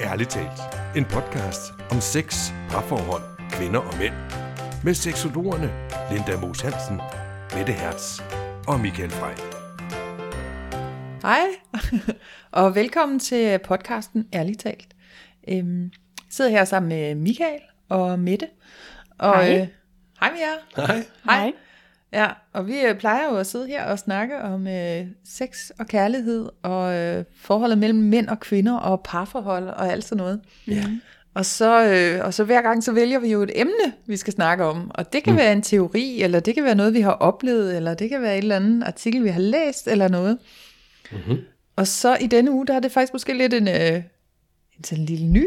Ærligt talt. En podcast om sex, parforhold, kvinder og mænd. Med seksologerne Linda Moos Hansen, Mette Hertz og Michael Frey. Hej, og velkommen til podcasten Ærligt talt. Øhm, jeg sidder her sammen med Michael og Mette. Og, Hej. Øh, hej med jer. Hej. Hej. Ja, og vi øh, plejer jo at sidde her og snakke om øh, sex og kærlighed og øh, forholdet mellem mænd og kvinder og parforhold og alt sådan noget. Ja. Og så, øh, og så hver gang så vælger vi jo et emne, vi skal snakke om. Og det kan mm. være en teori, eller det kan være noget, vi har oplevet, eller det kan være et eller andet artikel, vi har læst, eller noget. Mm-hmm. Og så i denne uge, der er det faktisk måske lidt en, øh, en sådan lille ny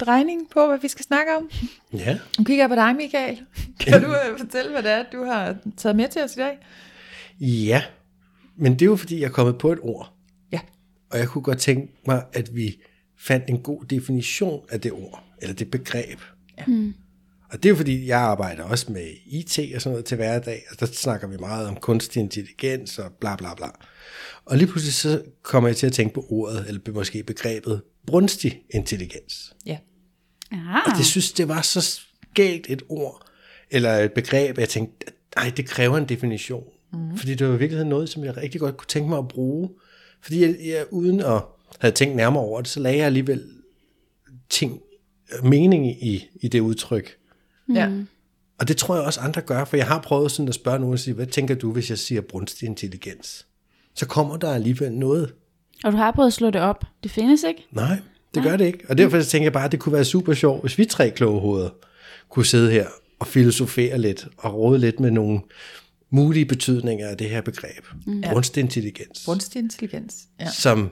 drejning på, hvad vi skal snakke om. Ja. Nu kigger jeg på dig, Michael. Kan du øh, fortælle, hvad det er, du har taget med til os i dag? Ja, men det er jo fordi, jeg er kommet på et ord. Ja. Og jeg kunne godt tænke mig, at vi fandt en god definition af det ord, eller det begreb. Ja. Mm. Og det er jo fordi, jeg arbejder også med IT og sådan noget til hverdag, og der snakker vi meget om kunstig intelligens og bla bla bla. Og lige pludselig så kommer jeg til at tænke på ordet, eller måske begrebet, brunstig intelligens. Ja. Ah. Og det synes, det var så skægt et ord, eller et begreb, at jeg tænkte, nej, det kræver en definition. Mm. Fordi det var i virkeligheden noget, som jeg rigtig godt kunne tænke mig at bruge. Fordi jeg, jeg uden at have tænkt nærmere over det, så lagde jeg alligevel ting, mening i, i det udtryk. ja. Og det tror jeg også andre gør, for jeg har prøvet sådan at spørge nogen og sige, hvad tænker du, hvis jeg siger brunstig intelligens? Så kommer der alligevel noget. Og du har prøvet at slå det op. Det findes ikke. Nej, det gør det ikke. Og derfor så tænker jeg bare, at det kunne være super sjovt, hvis vi tre kloge hoveder kunne sidde her og filosofere lidt og råde lidt med nogle mulige betydninger af det her begreb. Mm. Brunstig intelligens. Brunstig intelligens. Ja. Som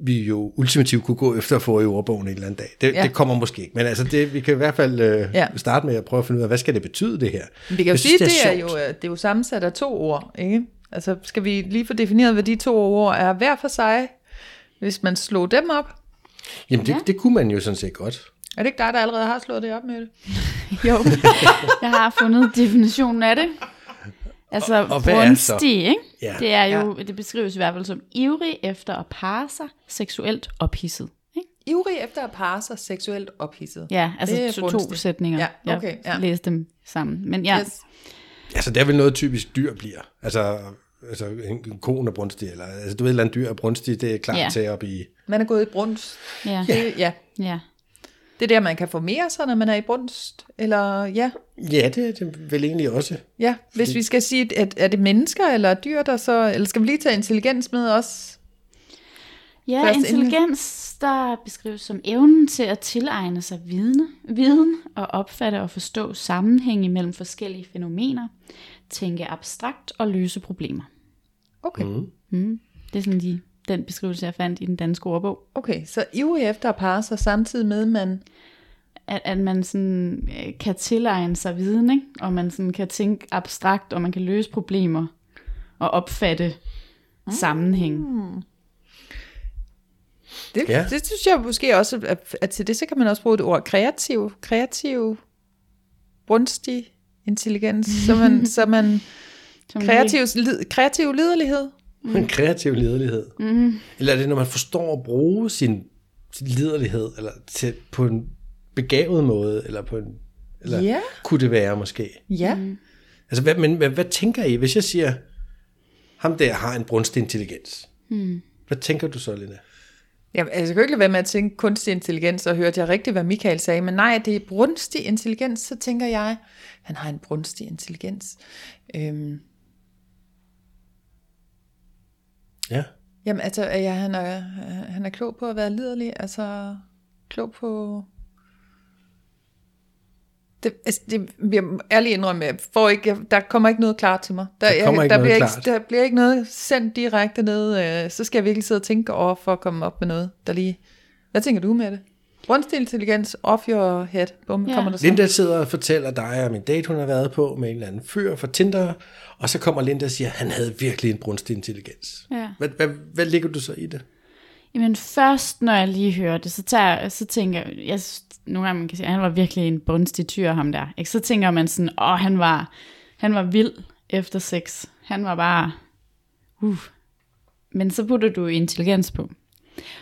vi jo ultimativt kunne gå efter at få i ordbogen en eller anden dag. Det, Ja. det kommer måske ikke, men altså det, vi kan i hvert fald øh, Ja. starte med at prøve at finde ud af, hvad skal det betyde det her? Men vi kan jo sige, synes, det er, jo, øh, det er jo sammensat af to ord, ikke? Altså, skal vi lige få defineret, hvad de to ord er hver for sig, hvis man slog dem op? Jamen det, Ja. det kunne man jo sådan set godt. Er det ikke dig, der allerede har slået det op med det? Jo. jeg har fundet definitionen af det. Altså, Og- og hvad er så? brunstig, ikke? Ja. Det er jo, det beskrives i hvert fald som ivrig efter at parre sig seksuelt ophidset. Ikke? Ivrig efter at parre sig seksuelt ophidset. Ja, altså Det er to, to sætninger. Ja, okay, Jeg ja. læste dem sammen. Men ja, Yes. Altså, det er vel noget typisk dyr bliver. Altså, altså en, en kon er brunstig, eller altså, du ved, et eller andet dyr er brunstig, det er klar Ja. til op i... Man er gået i brunst. ja, Det, ja. ja. Det er der, man kan formere sig, når man er i brunst. Eller ja, Ja, det er det vel egentlig også. ja. Hvis vi skal sige, at er det mennesker eller dyr, der så... Eller skal vi lige tage intelligens med os? Ja, Først intelligens, der beskrives som evnen til at tilegne sig viden, viden og opfatte og forstå sammenhænge mellem forskellige fænomener, tænke abstrakt og løse problemer. Okay. Mm. Mm. Det er sådan de, den beskrivelse, jeg fandt i den danske ordbog. Okay, så ivrig efter at parre sig, samtidig med, at man... At, at man sådan, øh, kan tilegne sig viden, ikke? og man sådan kan tænke abstrakt, og man kan løse problemer og opfatte mm. sammenhæng. Det, ja. Ja. det synes jeg måske også, at, at til det, så kan man også bruge et ord kreativ, kreativ, brunstig intelligens, så man, så man Som kreativ, lid, kreativ liderlighed. Mm. En kreativ liderlighed. Mm. Eller er det, når man forstår at bruge sin, sin liderlighed, eller til, på en begavet måde, eller på en... Eller Ja. kunne det være måske? Ja, Mm. Altså, hvad, men hvad, hvad tænker I, hvis jeg siger, ham der har en brunstig intelligens? Mm. Hvad tænker du så, Lina? Jamen, altså, jeg kan jo ikke lade være med at tænke kunstig intelligens, og hørte jeg rigtigt, hvad Michael sagde, men nej, det er brunstig intelligens, så tænker jeg, han har en brunstig intelligens. Øhm, Ja. jamen, altså, jeg, han, er, han er klog på at være liderlig, altså klog på... Det, altså, det jeg ærligt indrømme, jeg får ikke, jeg, der kommer ikke noget klart til mig. Der, Der kommer jeg, ikke der, noget bliver klart. ikke, der bliver ikke noget sendt direkte ned, øh, så skal jeg virkelig sidde og tænke over for at komme op med noget, der lige... Hvad tænker du med det? Brunstig intelligens, off your head. Bum, Ja. kommer der så. Linda sidder og fortæller dig om en date, hun har været på med en eller anden fyr fra Tinder, og så kommer Linda og siger, at han havde virkelig en brunstig intelligens. Ja. Hvad, hvad, hvad ligger du så i det? Jamen først, når jeg lige hører det, så, tager, så tænker jeg, jeg nogle gange man kan sige, at han var virkelig en brunstig tyr, ham der. Ikke? Så tænker man sådan, åh, han var, han var vild efter sex. Han var bare, uh. Men så putter du intelligens på.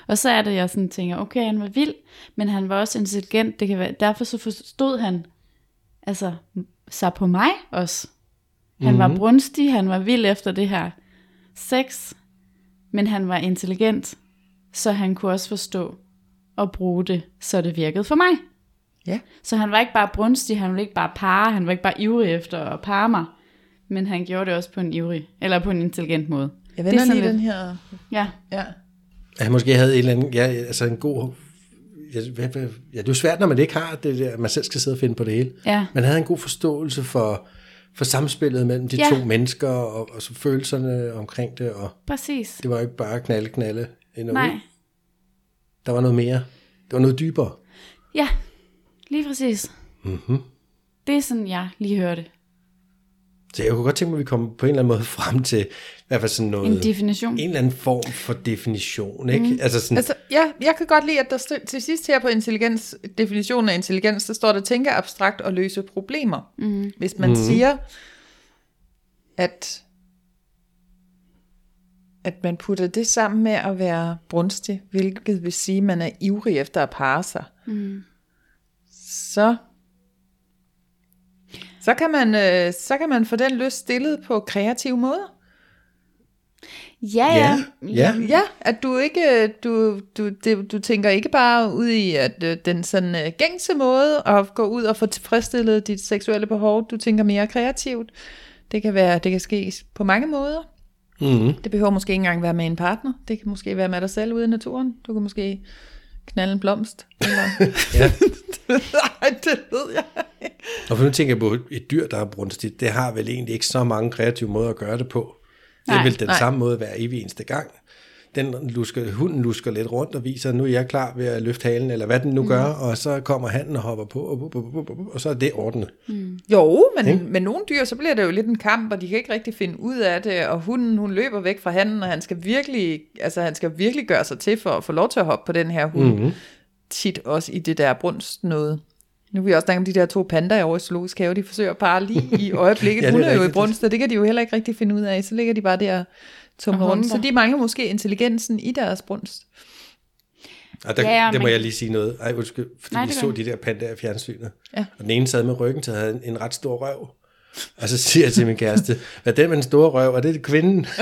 Og så er det, jeg sådan tænker, okay, han var vild, men han var også intelligent. Det kan være, derfor så forstod han altså, sig på mig også. Han mm-hmm. var brunstig, han var vild efter det her sex, men han var intelligent, så han kunne også forstå og bruge det, så det virkede for mig. Ja. Så han var ikke bare brunstig, han var ikke bare pare, han var ikke bare ivrig efter at pare mig, men han gjorde det også på en ivrig, eller på en intelligent måde. Jeg Det er vender sådan lige lidt- den her. Ja, Ja. At han måske havde en eller anden, ja, altså en god, ja, det er jo svært, når man ikke har det der, man selv skal sidde og finde på det hele. ja, Man havde en god forståelse for, for samspillet mellem de Ja. to mennesker, og, og så følelserne omkring det, og præcis. det var ikke bare knalde, knalde ind og Nej, ud. Der var noget mere. Det var noget dybere. ja, lige præcis. Mm-hmm. Det er sådan, jeg lige hørte. Så jeg kunne godt tænke mig, at vi kommer på en eller anden måde frem til, i hvert fald sådan noget, En definition. en eller anden form for definition, ikke? Mm. Altså sådan, Altså, ja, jeg kan godt lide, at der stø- til sidst her på intelligens, definitionen af intelligens, der står der, tænke abstrakt og løse problemer. Mm. Hvis man mm. siger, at, at man putter det sammen med at være brunstig, hvilket vil sige, at man er ivrig efter at parre sig, mm. så, så, kan man, øh, så kan man få den lyst stillet på kreative måder. Ja, ja. ja. Ja, at du ikke, du, du, det, du tænker ikke bare ud i at øh, den sådan øh, gængse måde at gå ud og få tilfredsstillet dit seksuelle behov. Du tænker mere kreativt. Det kan være, det kan ske på mange måder. Mm-hmm. Det behøver måske ikke engang være med en partner. Det kan måske være med dig selv ude i naturen. Du kan måske knalde en blomst. Eller... Ja. Nej, det ved jeg ikke. Og for nu tænker jeg på et dyr, der er brunstigt, det har vel egentlig ikke så mange kreative måder at gøre det på. Det Nej, vel den nej. samme måde hver evig eneste gang. Den lusker, hunden lusker lidt rundt og viser, at nu er jeg klar ved at løfte halen, eller hvad den nu mm. gør, og så kommer handen og hopper på, og, og, og, og, og så er det ordnet. Jo, men Ikke? med nogle dyr, så bliver det jo lidt en kamp, og de kan ikke rigtig finde ud af det, og hunden, hun løber væk fra handen, og han skal virkelig, altså han skal virkelig gøre sig til for at få lov til at hoppe på den her hund. Mm-hmm. Tit også i det der brunst noget. Nu vil vi også snakke om de der to pandaer over i zoologisk have, de forsøger bare lige i øjeblikket. Ja, ja, hun er jo i brunst, og det kan de jo heller ikke rigtig finde ud af, så ligger de bare der tumler Og rundt. Så de mangler måske intelligensen i deres brunst. Og der, Ja, det må men- jeg lige sige noget. Ej, undskyld, fordi Nej, vi så de der pandaer i fjernsynet. Ja. Og den ene sad med ryggen til, havde en, en ret stor røv. Og så siger jeg til min kæreste, hvad er den med den store røv? Er det kvinden?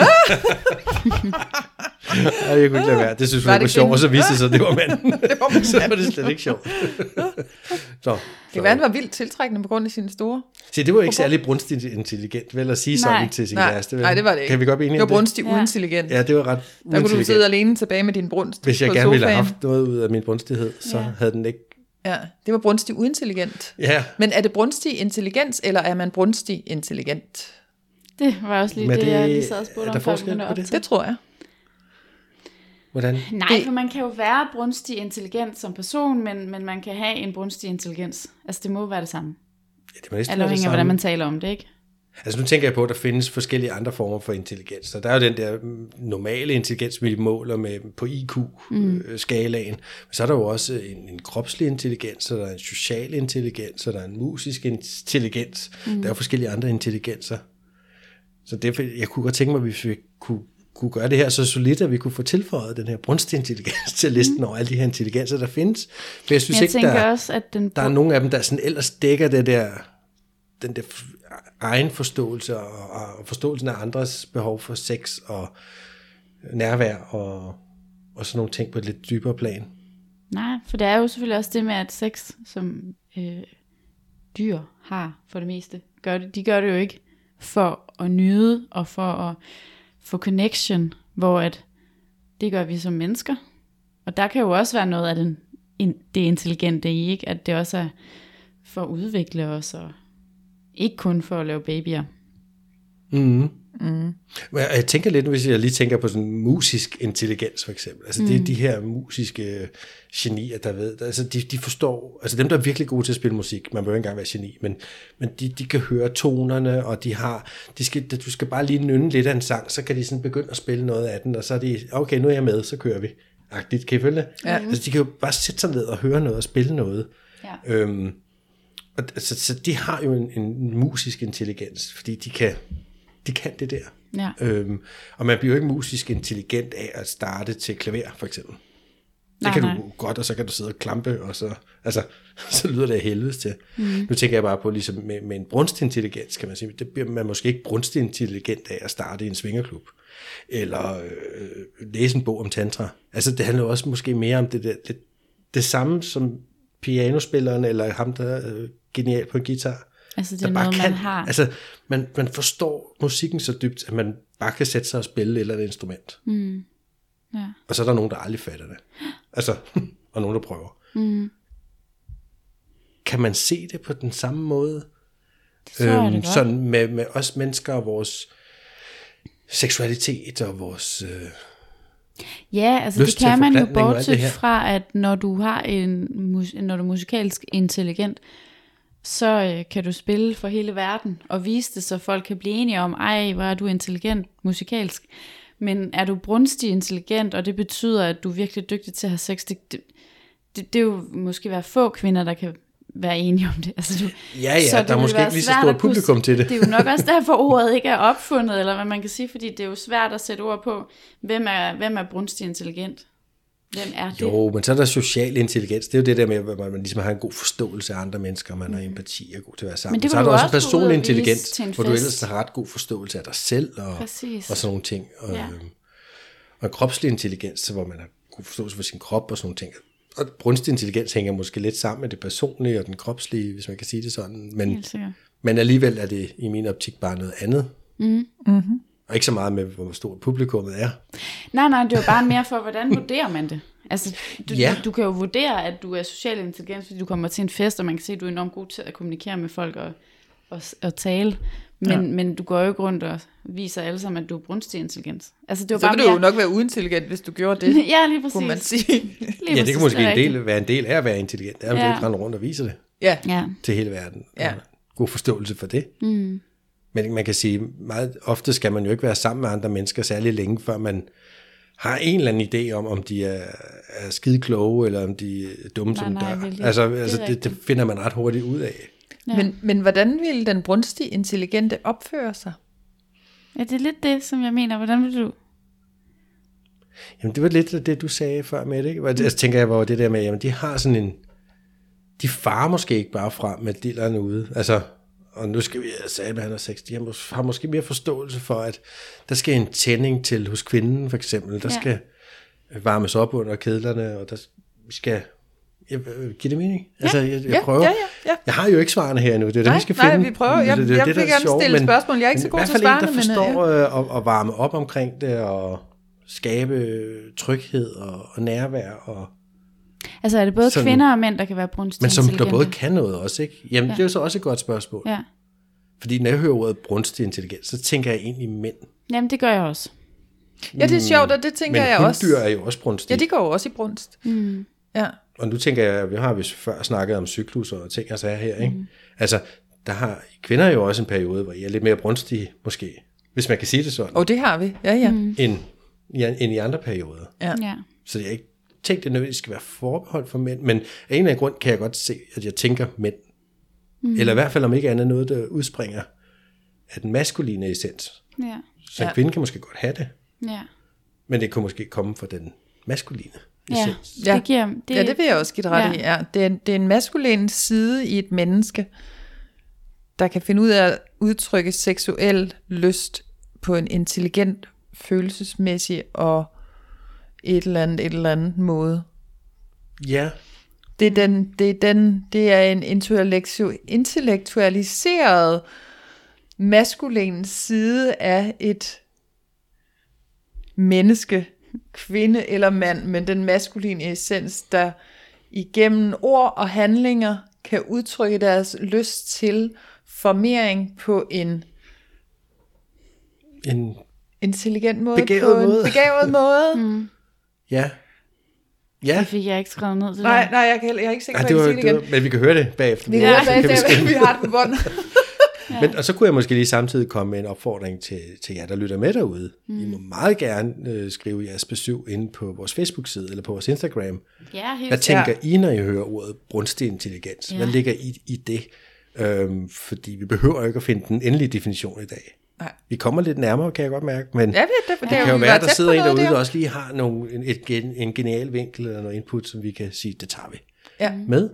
og jeg kunne ikke lade være. Det synes Var hun det var sjovt, og så viste det sig, at det var manden. Det var så var det slet ikke sjovt. så, Det var, han var vildt tiltrækkende på grund af sine store. Se, det var ikke særlig brunstigt intelligent, vel at sige Nej. sådan til sin Nej, kæreste. Vel? nej, det var det ikke. Kan vi godt blive Det enige var det? brunstig Ja. uintelligent. Ja, det var ret Der kunne du sidde alene tilbage med din brunst Hvis jeg på gerne ville have haft noget ud af min brunstighed, så Ja. havde den ikke... Ja, det var brunstig uintelligent. Ja, Men er det brunstig intelligens, eller er man brunstig intelligent? Det var også lige Men det, det- jeg lige sad og spurgte er om. der forskel på det? Det tror jeg. hvordan? Nej, Det- for man kan jo være brunstig intelligent som person, men, men man kan have en brunstig intelligens. Altså det må være det samme. Ja, det må næsten Alt være det samme. hvordan man taler om det, ikke? Altså nu tænker jeg på, at der findes forskellige andre former for intelligens. Så der er jo den der mm, normale intelligens, vi måler med på IQ-skalaen. Men så er der jo også en, en kropslig intelligens, og der er en social intelligens, og der er en musisk intelligens. Mm. Der er jo forskellige andre intelligenser. Så derfor, jeg kunne godt tænke mig, hvis vi kunne, kunne gøre det her så solidt, at vi kunne få tilføjet den her brunstig intelligens til listen mm. over alle de her intelligenser, der findes. For jeg synes jeg ikke, der, også, at den... der er nogle af dem, der sådan ellers dækker det der, den der egen forståelse og, og forståelsen af andres behov for sex og nærvær og, og sådan nogle ting på et lidt dybere plan. Nej, for det er jo selvfølgelig også det med, at sex, som øh, dyr har for det meste, gør det, de gør det jo ikke for at nyde og for at få connection, hvor at det gør vi som mennesker. Og der kan jo også være noget af den, det intelligente i, ikke? at det også er for at udvikle os, og ikke kun for at lave babyer. Mm. Mm. Men jeg tænker lidt, hvis jeg lige tænker på sådan musisk intelligens for eksempel. Altså mm. det er de her musiske genier, der ved, altså de, de forstår, altså dem, der er virkelig gode til at spille musik, man behøver ikke engang være geni, men, men de, de kan høre tonerne, og de har, de skal, du skal bare lige nynne lidt af en sang, så kan de sådan begynde at spille noget af den, og så er de, okay, nu er jeg med, så kører vi. Agtigt, kan I følge det? Ja. Altså de kan jo bare sætte sig ned og høre noget og spille noget. Ja. Øhm, og, altså, så de har jo en, en musisk intelligens, fordi de kan, de kan det der. Ja. Øhm, og man bliver jo ikke musisk intelligent af at starte til klaver, for eksempel. Nej, det kan nej. du godt, og så kan du sidde og klampe, og så, altså, så lyder det af helvedes til. Mm. Nu tænker jeg bare på, ligesom med, med en brunstig intelligens, kan man sige, det bliver man måske ikke brunstig intelligent af at starte i en svingerklub, eller øh, læse en bog om tantra. Altså, det handler også måske mere om det der, det, det samme som pianospilleren, eller ham, der er øh, genial på en guitar. Altså, det er noget, kan, man har. Altså, man, man forstår musikken så dybt, at man bare kan sætte sig og spille et eller andet instrument. Mm. Ja. Og så er der nogen, der aldrig fatter det. Altså, og nogen, der prøver. Mm. Kan man se det på den samme måde? Det jeg, det sådan med, med os mennesker og vores seksualitet og vores... Øh, Ja, altså det kan man jo bortset fra, at når du har en når du er musikalsk intelligent, så øh, kan du spille for hele verden og vise det, så folk kan blive enige om, ej, hvor er du intelligent musikalsk. Men er du brunstig intelligent, og det betyder, at du er virkelig dygtig til at have sex, det, det, det, det er jo måske være få kvinder, der kan være enige om det. Altså, du, Ja, ja, så der er måske ikke lige så stort kunne- publikum til det. Det er jo nok også derfor, ordet ikke er opfundet, eller hvad man kan sige, fordi det er jo svært at sætte ord på, hvem er, hvem er brunstig intelligent? Hvem er det? jo, men så er der social intelligens. Det er jo det der med, at man ligesom har en god forståelse af andre mennesker, man har empati og god til at være sammen. Men det så er der også, personlig intelligens, hvor du ellers har ret god forståelse af dig selv og, Præcis. og sådan nogle ting. Og, Ja. ja. og en kropslig intelligens, hvor man har god forståelse for sin krop og sådan nogle ting. Og brunstig intelligens hænger måske lidt sammen med det personlige og den kropslige, hvis man kan sige det sådan. Men, men alligevel er det i min optik bare noget andet. Mm. Mm-hmm. Og ikke så meget med, hvor stort publikummet er. Nej, nej, det er jo bare mere for, hvordan vurderer man det? Altså, du, Ja. du, du kan jo vurdere, at du er social intelligens, fordi du kommer til en fest, og man kan se, at du er enormt god til at kommunikere med folk og, og, og tale. Men, ja. men du går jo ikke rundt og viser alle sammen, at du er brunstig intelligens. Altså, det var Så bare vil du jo mere... nok være uintelligent, hvis du gjorde det, ja, lige præcis. kunne man sige. Lige Ja, det præcis, kan måske en del, være en del af at være intelligent. Det er, at Ja. du ikke render rundt og viser det ja. Ja. til hele verden. Ja. God forståelse for det. Mm. Men man kan sige, meget ofte skal man jo ikke være sammen med andre mennesker særlig længe, før man har en eller anden idé om, om de er, er skide kloge, eller om de er dumme Nej, som nej, dør. det- Altså, det altså det, det finder man ret hurtigt ud af. Ja. Men, men hvordan ville den brunstige intelligente opføre sig? ja, det er lidt det, som jeg mener. Hvordan vil du... Jamen, det var lidt af det, du sagde før med det, ikke? Hvor- Altså, tænker jeg, hvor det der med, jamen, de har sådan en... De farer måske ikke bare frem med dillerne ude. Altså, og nu skal vi sige, at han er sex. De har, mås- har måske mere forståelse for, at der skal en tænding til hos kvinden, for eksempel. Der Ja. ja. skal varmes op under kedlerne, og der skal... Jeg, øh, giver det mening? Altså, jeg, jeg ja, prøver. ja, ja, ja. Jeg har jo ikke svarene her nu. Det er det, Nej, vi skal nej, finde. vi prøver. Jeg- Det det, jeg det, vil er gerne sjovt, stille men- spørgsmål. Jeg er ikke så men god i til hvert fald en, svarene, der men, forstår øh, at, at varme op omkring det, og skabe tryghed og, og nærvær, og, Altså, er det både Sådan- kvinder og mænd, der kan være brunstig men som der både kan noget også, ikke? Jamen, Ja. ja. det er jo så også et godt spørgsmål. Ja. Fordi når jeg hører ordet brunstig intelligens, så tænker jeg egentlig mænd. Jamen, det gør jeg også. ja, det er sjovt, og det tænker men jeg også. hunddyr er jo også brunstige. Ja, de går jo også i brunst. Mm. Ja. Og nu tænker jeg, vi har vi før snakket om cyklus og ting og sager her, ikke? Mm. Altså, der har kvinder jo også en periode, hvor I er lidt mere brunstige, måske, hvis man kan sige det sådan, Og det har vi. Ja, ja. Mm. end, i- end i andre perioder. Ja. Ja. Så jeg har ikke tænkt, det nødvendigvis skal være forbeholdt for mænd, men af en eller anden grund kan jeg godt se, at jeg tænker mænd. Mm. Eller i hvert fald om ikke andet noget, der udspringer af den maskuline essens. Ja. Så en Ja. kvinde kan måske godt have det, Ja. men det kunne måske komme fra den maskuline Ja, essens. Ja. det giver... Det, ja, det vil jeg også give ret Ja. i. Ja. Det, er, det er en maskulin side i et menneske, der kan finde ud af at udtrykke seksuel lyst på en intelligent, følelsesmæssig og et eller andet, et eller andet måde. Ja, Det er, den, det er, den, det er en intellektu- intellektualiseret maskulin side af et menneske, kvinde eller mand, men den maskuline essens, der igennem ord og handlinger kan udtrykke deres lyst til formering på en en, intelligent måde. Begavet på en måde. begavet måde. Mm, ja. Ja, det fik jeg ikke skrevet ned til Nej, nej, jeg, kan, heller- jeg er ikke sikker på, det at var, jeg kan det det igen. var, men vi kan høre det bagefter. Vi, Ja, ja, så ja, kan vi har det på bånd. Men, og så kunne jeg måske lige samtidig komme med en opfordring til, til jer, der lytter med derude. Mm. I må meget gerne øh, skrive jeres besøg inde på vores Facebook-side eller på vores Instagram. Ja, helt Hvad tænker I, når I hører ordet brunstig intelligens? Ja. Hvad ligger I i det? Øhm, fordi vi behøver jo ikke at finde den endelige definition i dag. Nej. Vi kommer lidt nærmere, kan jeg godt mærke, men Ja, det, det, det, det kan jo være, der sidder en derude, der også lige har nogle, en, et, en genial vinkel eller noget input, som vi kan sige, det tager vi Ja. med.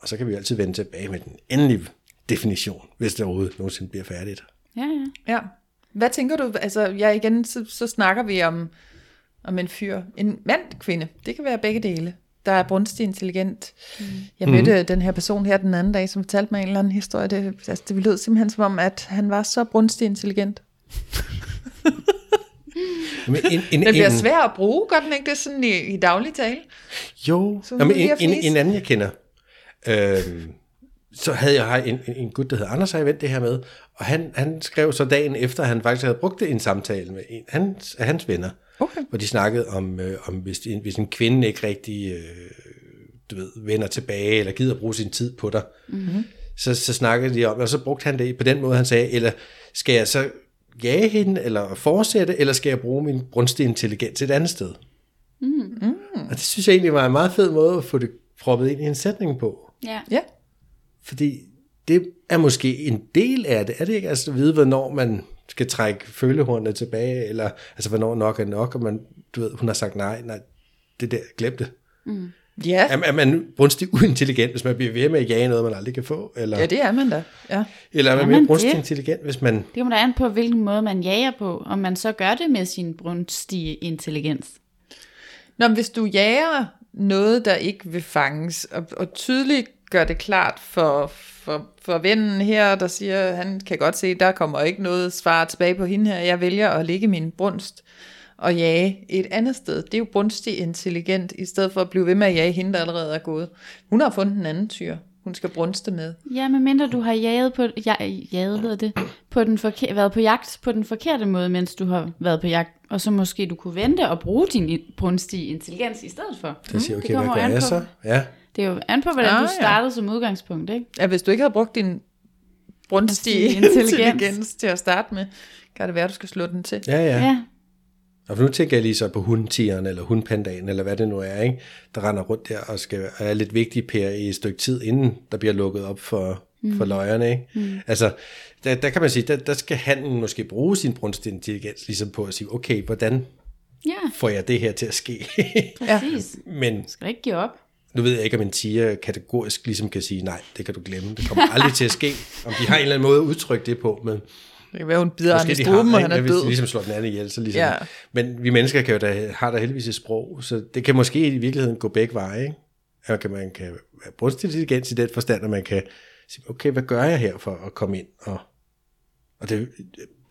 Og så kan vi altid vende tilbage med den endelige definition, hvis det overhovedet nogensinde bliver færdigt. Ja, ja. Ja. Hvad tænker du, altså ja, igen, så, så snakker vi om, om en fyr, en mand, kvinde, det kan være begge dele, der er brunstig intelligent. Mm. Jeg mødte den her person her den anden dag, som fortalte mig en eller anden historie, det, altså, det lød simpelthen som om, at han var så brunstig intelligent. Men en, en, Den bliver en, svær at bruge, gør den ikke det sådan i, i daglig tale? Jo, Jamen, en, en, en anden jeg kender, øhm, så havde jeg en, en, en gut, der hed Anders, har jeg vendt det her med, og han, han skrev så dagen efter, at han faktisk havde brugt det i en samtale med en af hans, af hans venner, Okay. hvor de snakkede om, øh, om hvis, en, hvis en kvinde ikke rigtig øh, du ved, vender tilbage, eller gider bruge sin tid på dig, mm-hmm. så, så snakkede de om, og så brugte han det på den måde, han sagde, eller skal jeg så jage hende, eller fortsætte, eller skal jeg bruge min brunstige intelligens et andet sted? Mm. Og det synes jeg egentlig var en meget fed måde at få det proppet ind i en sætning på. ja. Ja. Fordi det er måske en del af det, er det ikke? Altså at vide, hvornår man skal trække følehornene tilbage, eller altså hvornår nok er nok, og man, du ved, hun har sagt nej, nej, det der, glem det. Ja. Er, er man brunstig uintelligent, hvis man bliver ved med at jage noget, man aldrig kan få? Eller, ja, det er man da. Ja. eller er man Er mere man brunstig det? intelligent, hvis man... Det kommer der an på, hvilken måde man jager på, om man så gør det med sin brunstige intelligens. Nå, hvis du jager noget, der ikke vil fanges, og, og tydeligt gør det klart for, for, for vennen her, der siger, han kan godt se, der kommer ikke noget svar tilbage på hende her, jeg vælger at lægge min brunst og jage et andet sted. Det er jo brunstig intelligent, i stedet for at blive ved med at jage hende, der allerede er gået. Hun har fundet en anden tyr, hun skal brunste med. Ja, medmindre du har jaget på, ja, jaget hedder det, på den forke- været på jagt på den forkerte måde, mens du har været på jagt, og så måske du kunne vente og bruge din brunstige intelligens i stedet for. Så siger, Mm, okay, hvad kommer gør an jeg så? Ja, Det er jo an på, hvordan Ah, du ja. startede som udgangspunkt, ikke? Ja, hvis du ikke havde brugt din brunstige Intelligens. intelligens. intelligens til at starte med, kan det være, at du skal slå den til. ja, ja. Ja. Og nu tænker jeg lige så på hundtigeren, eller hundpandaen, eller hvad det nu er, ikke? der render rundt der og skal er lidt vigtig per i et stykke tid, inden der bliver lukket op for, mm. for løjerne. Ikke? Mm. Altså, der, der kan man sige, der, der skal han måske bruge sin brunstige intelligens ligesom på at sige, okay, hvordan Ja, får jeg det her til at ske? præcis. Men Skal du ikke give op? Nu ved jeg ikke, om en tiger kategorisk ligesom kan sige, nej, det kan du glemme, det kommer aldrig til at ske. Om de har en eller anden måde at udtrykke det på, men Det kan være, hun bider ham i de struben, og han er Hvis død. de ligesom slår den anden ihjel, så ligesom. Ja. Men vi mennesker kan jo da, har da heldigvis et sprog, så det kan måske i virkeligheden gå begge veje. Ikke? Man kan, man kan være brunstig intelligens i den forstand, at man kan sige, okay, hvad gør jeg her for at komme ind? Og, og det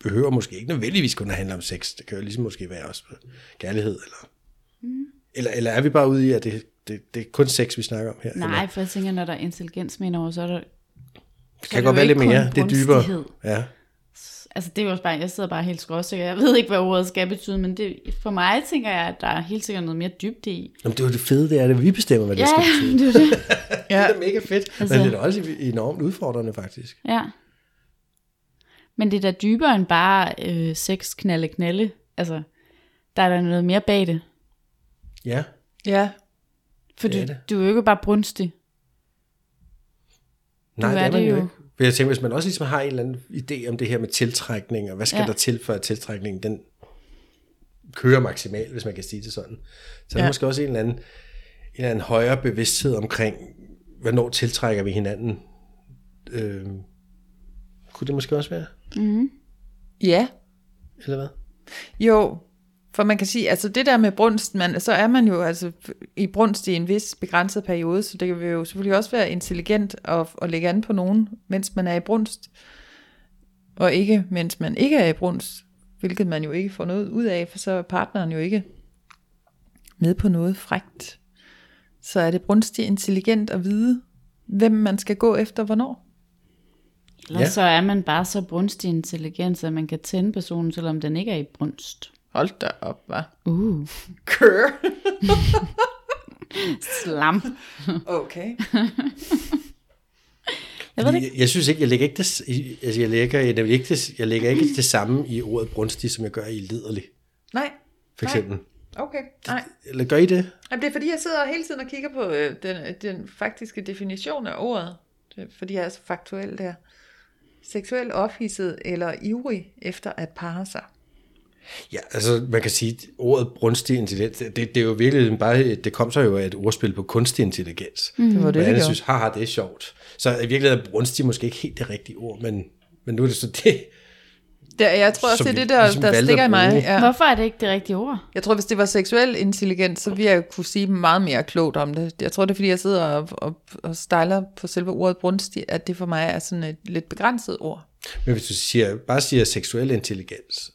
behøver måske ikke nødvendigvis kun at handle om sex. Det kan jo ligesom måske være også kærlighed. Eller, mm. eller, eller er vi bare ude i, at det, det, det er kun sex, vi snakker om her? Nej, Eller, for jeg tænker, når der er intelligens med over, så er der... det kan det godt være lidt mere. Det er dybere. Ja. Altså det er jo også bare, jeg sidder bare helt skråsikker. Jeg ved ikke, hvad ordet skal betyde, men det, for mig tænker jeg, at der er helt sikkert noget mere dybde i. Jamen, det er jo det fede, det er det. Vi bestemmer, hvad det Ja, skal betyde. det er det. Ja. Det er mega fedt, altså, Altså- men det er også enormt udfordrende faktisk. Ja. Men det er da dybere end bare øh, sex, knalde, knalde. Altså, der er der noget mere bag det. Ja, Ja, For Det du, er det. du er jo ikke bare brunstig. nej, er det er man det jo jo. ikke. For jeg tænker, hvis man også ligesom har en eller anden idé om det her med tiltrækning, og hvad skal ja. Ja. der til for at tiltrækningen, den kører maksimalt, hvis man kan sige det sådan. Så er der Ja. måske også en eller anden, en eller anden højere bevidsthed omkring, hvornår tiltrækker vi hinanden. Øh, kunne det måske også være? ja, Eller hvad? Jo, for man kan sige, altså det der med brunst, man, så er man jo altså i brunst i en vis begrænset periode, så det vil jo selvfølgelig også være intelligent at, at lægge an på nogen, mens man er i brunst, og ikke mens man ikke er i brunst, hvilket man jo ikke får noget ud af, for så er partneren jo ikke med på noget frægt. Så er det brunstig intelligent at vide, hvem man skal gå efter hvornår. Eller Ja. så er man bare så brunstig intelligens, at man kan tænde personen, selvom den ikke er i brunst. Hold da op, var. Uh, Kør. slam. Okay. Jeg ved det Fordi Jeg, jeg synes ikke, jeg lægger ikke det, altså jeg lægger, jeg, lægger ikke det, jeg lægger ikke det samme i ordet brunstig, som jeg gør i liderlig, Nej. for Nej. eksempel. Okay, nej. Eller gør I det? Jamen, det er fordi, jeg sidder hele tiden og kigger på øh, den, den faktiske definition af ordet. Det, fordi jeg er så faktuel der. Seksuelt ophidset eller ivrig efter at parre sig. Ja, altså man kan sige, at ordet brunstig intelligens, det, det er jo virkelig bare, det kom så jo af et ordspil på kunstig intelligens. Mm. Det var det, alle synes, haha, det er sjovt. Så i virkeligheden er brunstig måske ikke helt det rigtige ord, men, men nu er det så det. Der, jeg tror også, det er det, der, ligesom der stikker i mig. Ja. Hvorfor er det ikke det rigtige ord? Jeg tror, hvis det var seksuel intelligens, så ville jeg kunne sige meget mere klogt om det. Jeg tror, det er, fordi jeg sidder og, og, og stejler på selve ordet brunstig, at det for mig er sådan et lidt begrænset ord. Men hvis du siger, bare siger seksuel intelligens,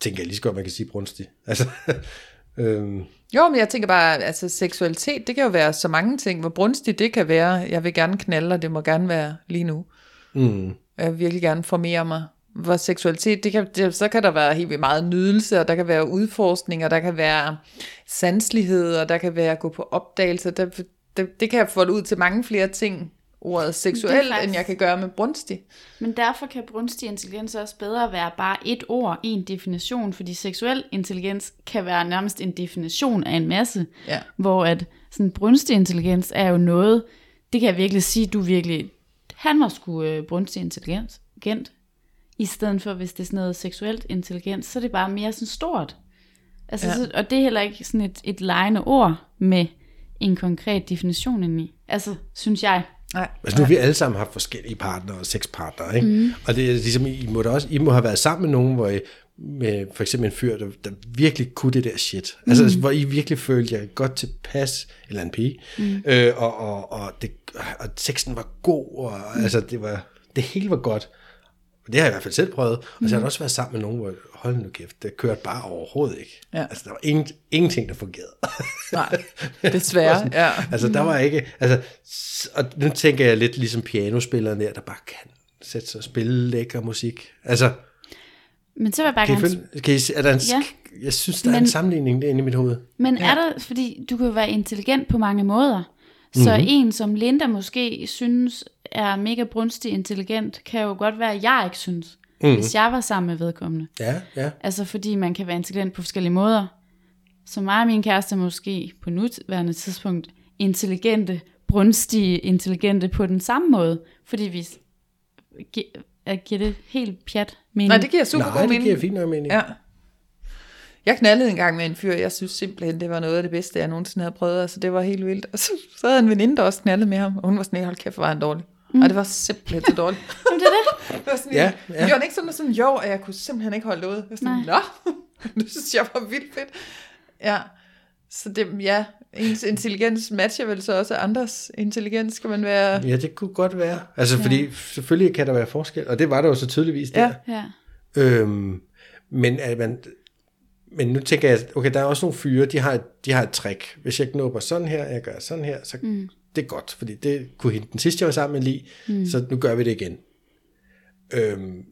tænker jeg lige så godt, man kan sige brunstig. Altså, øhm, Jo, men jeg tænker bare, altså seksualitet, det kan jo være så mange ting. Hvor brunstig det kan være, jeg vil gerne knalde, og det må gerne være lige nu. mm, Jeg vil virkelig gerne formere mig. Hvor seksualitet, det kan, det, så kan der være helt vildt meget nydelse, og der kan være udforskning, og der kan være sanslighed, og der kan være gå på opdagelse. Der, det, det kan jeg få det ud til mange flere ting, ordet seksuel, faktisk- end jeg kan gøre med brunstig. Men derfor kan brunstig intelligens også bedre være bare et ord, en definition, fordi seksuel intelligens kan være nærmest en definition af en masse, Ja. hvor at sådan brunstig intelligens er jo noget, det kan jeg virkelig sige, du virkelig, han var sgu øh, brunstig intelligens, gent, i stedet for hvis det er sådan noget seksuelt intelligens, så er det bare mere sådan stort. Altså, Ja. så, og det er heller ikke sådan et, et lejende ord med en konkret definition indeni. Altså, synes jeg. Nej. altså nu har vi alle sammen haft forskellige partnere og sexpartnere, ikke? Mm. Og det er ligesom, I må, da også, I må have været sammen med nogen, hvor I, med for eksempel en fyr, der, der virkelig kunne det der shit. Altså, mm. hvor I virkelig følte jer godt tilpas, eller en pige, mm. øh, og, og, og, det, og sexen var god, og mm. altså, det, var, det hele var godt. Det har jeg i hvert fald selv prøvet. Og så har jeg også været sammen med nogen, hvor, hold nu kæft, det kørte bare overhovedet ikke. Ja. Altså, der var ingen, ingenting, der fungerede. Nej, desværre. Ja. Altså, der var ikke... Altså, og nu tænker jeg lidt ligesom pianospilleren der, der bare kan sætte sig og spille lækker musik. Altså, Men så vil jeg bare kan gerne følge, kan I, er der en, Ja. Jeg synes, der er en Men- sammenligning derinde i mit hoved. Men ja. er der, fordi du kan jo være intelligent på mange måder. Så Mhm. mm-hmm. en som Linda måske synes er mega brunstig intelligent, kan jo godt være, at jeg ikke synes. Mm. hvis jeg var sammen med vedkommende. Ja, ja. Altså fordi man kan være intelligent på forskellige måder. Så mig og min kæreste er måske på nuværende tidspunkt intelligente, brunstige, intelligente på den samme måde. Fordi vi gi- giver det helt pjat mening. Nej, det giver super Nej, god det mening. giver fint nok mening. Ja. Jeg knaldede en gang med en fyr, jeg synes simpelthen, det var noget af det bedste, jeg nogensinde havde prøvet. Altså, det var helt vildt. Og så, så havde en veninde, der også knaldet med ham, og hun var sådan, "Ej, hold kæft, var han dårlig. Mm. Og det var simpelthen så dårligt. Jamen, det er det. Det var sådan, Ja, ja. Jeg var ikke sådan, sådan, jo, at jeg kunne simpelthen ikke holde ud. Jeg var sådan, nå, det synes jeg var vildt fedt. Ja, så det, ja, ens intelligens matcher vel så også andres intelligens, skal man være... Ja, det kunne godt være. Altså, ja. fordi selvfølgelig kan der være forskel, og det var der jo så tydeligvis der. Ja. Ja. Øhm, men, at man, men nu tænker jeg, okay, der er også nogle fyre, de har, et- de har et trick. Hvis jeg knupper sådan her, jeg gør sådan her, så mm. Det er godt, fordi det kunne hende den sidste, jeg var sammen med lige, mm. så nu gør vi det igen. Øhm,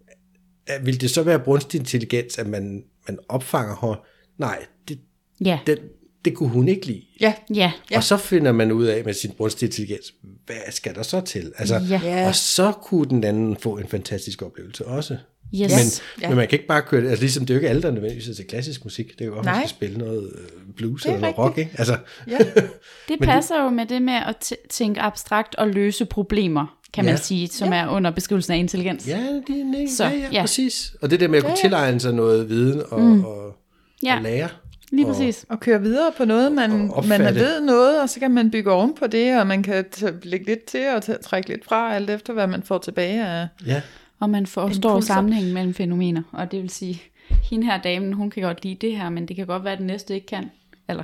vil det så være brunstig intelligens, at man, man opfanger her? Nej, det, Ja. det, det kunne hun ikke lide. Ja, Ja. Ja. Og så finder man ud af med sin brunstige intelligens, hvad skal der så til? Altså. Ja. Og så kunne den anden få en fantastisk oplevelse også. Yes. Men, Ja. ja. men man kan ikke bare køre det, altså ligesom det er jo ikke alle, der nødvendigvis er til klassisk musik, det er jo også, man skal spille noget øh, blues Det er eller noget rock, ikke? Altså, ja. Det passer jo med det med at tænke abstrakt og løse problemer, kan man Ja. sige, som er under beskrivelsen af intelligens. ja, det er nej, Så, ja, ja, ja. præcis. Og det der med at kunne tilegne sig noget viden og, mm. og, Ja. og lære. Lige Og- præcis. Og køre videre på noget, man, man har ved noget, og så kan man bygge oven på det, og man kan t- lægge lidt til og t- trække lidt fra, alt efter hvad man får tilbage af... Ja, Og man forstår Impulser. sammenhængen mellem fænomener. Og det vil sige, hende her damen, hun kan godt lide det her, men det kan godt være, at den næste ikke kan. Eller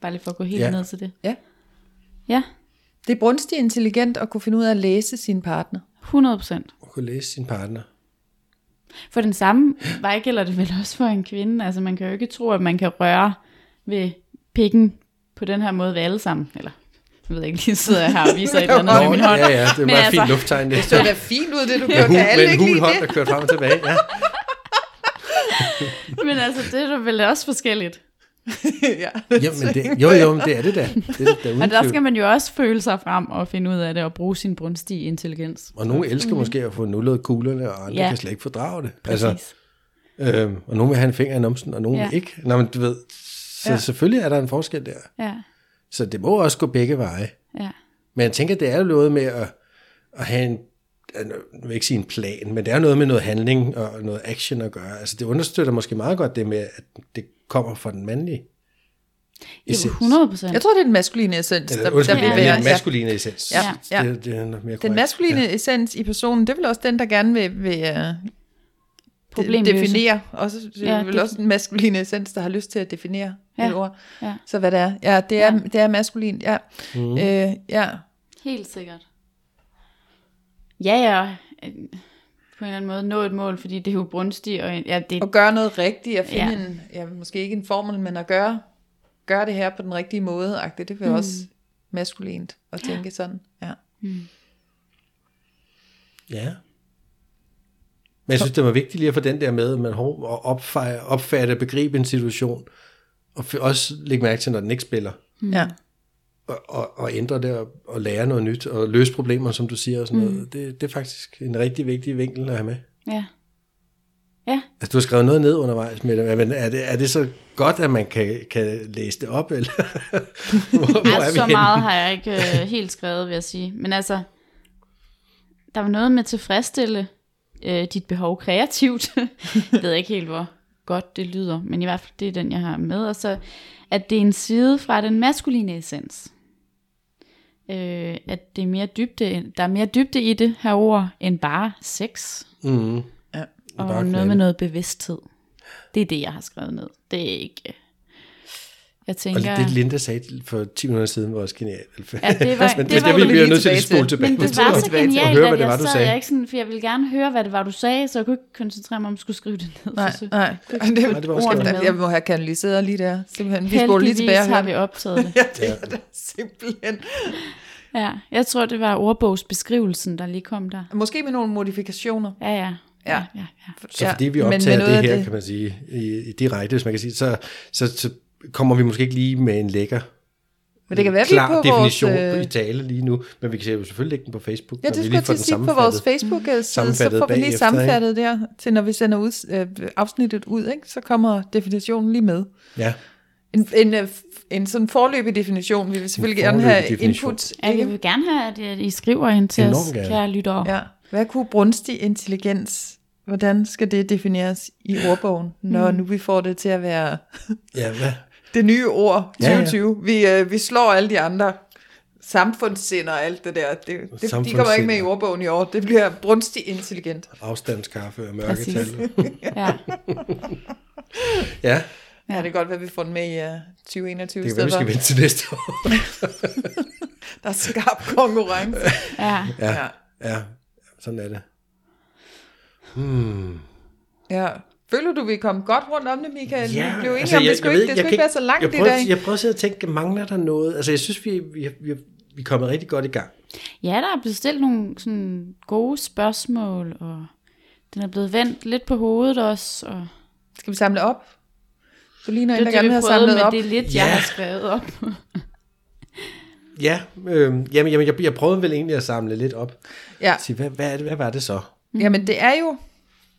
bare lige for at gå helt Ja. ned til det. Ja. Ja, Det er brunstigt intelligent at kunne finde ud af at læse sin partner. 100 procent. at kunne læse sin partner. For den samme vej gælder det vel også for en kvinde. Altså man kan jo ikke tro, at man kan røre ved pikken på den her måde ved alle sammen. Eller, jeg ved ikke, lige sidder jeg her og viser et eller andet med min hånd. ja, ja, det er meget altså- fint lufttegn. Det. Det så da fint ud, det du Med, gjorde. hul, alle med en ikke hul hånd, det? der kører frem og tilbage. Ja. Men altså, det er da vel også forskelligt. ja. Jamen, det, jo, jo, men det er det da. Det er det da Og der skal man jo også føle sig frem og finde ud af det og bruge sin brunstige intelligens. Og nogle elsker måske at få nullet kuglerne, og andre Ja. ja. kan slet ikke fordrage det. Præcis. Altså, øhm, og nogle vil have en finger i numsen, og nogle Ja. ja. ikke. Nå, men du ved, så Ja. ja. selvfølgelig er der en forskel der. Ja, Så det må også gå begge veje. ja. Men jeg tænker, det er jo noget med at, at have en, nu vil ikke sige en plan, men det er noget med noget handling og noget action at gøre. Altså det understøtter måske meget godt det med, at det kommer fra den mandlige Jo, essens. 100 procent. Jeg tror, det er den maskuline essens, der, Eller, der undskyld, bevæger den maskuline essens. Ja, ja. Det, det er noget mere Den korrekt. maskuline ja. essens i personen, det er vel også den, der gerne vil, vil uh, Problemløse. definere. Også, det Ja, ja, vel det- også den maskuline essens, der har lyst til at definere ja. Ja, et ord. ja. Så hvad det er. Ja, det er, Ja. det er maskulin. Ja. Mm. Øh, ja. Helt sikkert. Ja, ja. øh, På en eller anden måde nå et mål, fordi det er jo brunstigt, og ja, det, At gøre noget rigtigt, at finde Ja. ja. en, ja, måske ikke en formel, men at gøre, gøre det her på den rigtige måde, det vil mm. også maskulint at tænke sådan. Ja. Ja. Men jeg synes, det var vigtigt lige at få den der med, at man hov- at opfatte, opfatte begribe en situation, og også lægge mærke til, når den ikke spiller, Mm. ja. og, og, og ændre det, og, og lære noget nyt, og løse problemer, som du siger, og sådan mm. noget. Det, det er faktisk en rigtig vigtig vinkel at have med. ja. Ja, Altså, du har skrevet noget ned undervejs med det, men er det, er det så godt, at man kan, kan læse det op, eller hvor, hvor er altså, vi så meget har jeg ikke øh, helt skrevet, vil jeg sige. Men altså, der var noget med at tilfredsstille øh, dit behov kreativt. jeg ved ikke helt, hvor godt det lyder, men i hvert fald, det er den, jeg har med. Og så, at det er en side fra den maskuline essens. Øh, at det er mere dybde, der er mere dybde i det her ord, end bare sex. Mm. ja. Og Bare noget med noget bevidsthed. Det er det, jeg har skrevet ned. Det er ikke... Jeg Og tænker... det, Linda sagde for 10 minutter siden, var også genialt. Ja, det var- men det det, var det, vi vi bliver nødt til at tilbage spole til. tilbage. Men det til var og- så og genialt, høre, hvad det var, jeg du sagde. jeg ikke sådan, for jeg ville gerne høre, hvad det var, du sagde, så jeg kunne ikke koncentrere mig om, at skulle skrive det ned. Nej, Så- nej. Det, Nej, det var også med. jeg må have kanaliseret lige der. Simpelthen. Vi spoler lige Heldigvis tilbage og har vi det. optaget det. Ja, det er det simpelthen. Ja, jeg tror, det var ordbogsbeskrivelsen, der lige kom der. Måske med nogle modifikationer. Ja, ja. Ja. ja, ja. Så fordi vi optager noget det her, det- kan man sige, i, i direkte, hvis man kan sige, så, så, så kommer vi måske ikke lige med en lækker, Men det kan være, vi klar på definition vores... øh, i tale lige nu, men vi kan jo selvfølgelig lægge den på Facebook, Ja, det vi skulle lige jeg til at sige på vores. Facebook-side, så får vi lige bagefter, sammenfattet der, til når vi sender ud, øh, afsnittet ud, ikke? så kommer definitionen lige med. Ja, En, en, øh, en sådan forløbig definition, vi vil selvfølgelig gerne have definition. input. Ja, jeg Ikke? vil gerne have, at øh, I skriver ind til Enormt os, gerne. kære lyttere. Ja. Hvad kunne brunstig intelligens, hvordan skal det defineres i ordbogen, når nu vi får det til at være ja hvad? Det nye ord Ja, ja. 2020? Vi, øh, vi slår alle de andre samfundssind og alt det der. Det, det, de kommer ikke med i ordbogen i år. Det bliver brunstig intelligent. Afstandskaffe og mørketal. Ja. Ja, Ja, det kan godt være, at vi får den med i uh, 2021 det kan være, vi skal vente til næste år. Der er skarp konkurrence. ja. Ja, ja. ja, sådan er det. Hmm. ja. Føler du, vi er kommet godt rundt om det, Michael? vi blev enige altså, om, jeg- det skulle jeg ikke, ved- det skulle ikke være så langt jeg i prøver, dag. Jeg prøver at sidde og tænke, mangler der noget? Altså, jeg synes, vi, vi, vi, vi er kommet rigtig godt i gang. ja, der er blevet stillet nogle sådan gode spørgsmål, og den er blevet vendt lidt på hovedet også. Og Skal vi samle op? Du ligner en, det der er gerne prøvede, samlet op. det er lidt, Ja. jeg har skrevet op. Ja, øh, jamen, jamen jeg, jeg prøvede vel egentlig at samle lidt op. Ja. Sige, hvad, hvad, er hvad var det så? Jamen, det er jo...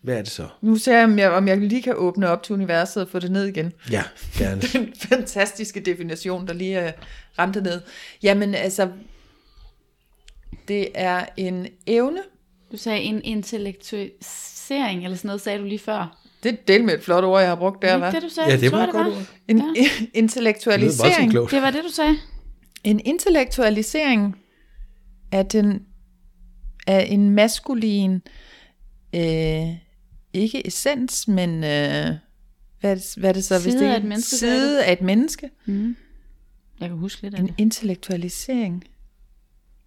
Hvad er det så? Nu ser jeg, om jeg, om jeg lige kan åbne op til universet og få det ned igen. Ja, gerne. Den fantastiske definition, der lige uh, ramte ned. Jamen, altså... Det er en evne. Du sagde en intellektualisering, eller sådan noget, sagde du lige før. Det er del med et flot ord, jeg har brugt der, Var det hva'? det, du sagde? Ja, det Tror var et godt ord. En Ja. Det intellektualisering. klogt. Det var det, du sagde. En intellektualisering af, den, af en maskulin, øh, ikke essens, men øh, hvad, er det, hvad er det så? hvis Side det af er et en menneske, Side af et menneske. Mm. Jeg kan huske lidt af En det. intellektualisering.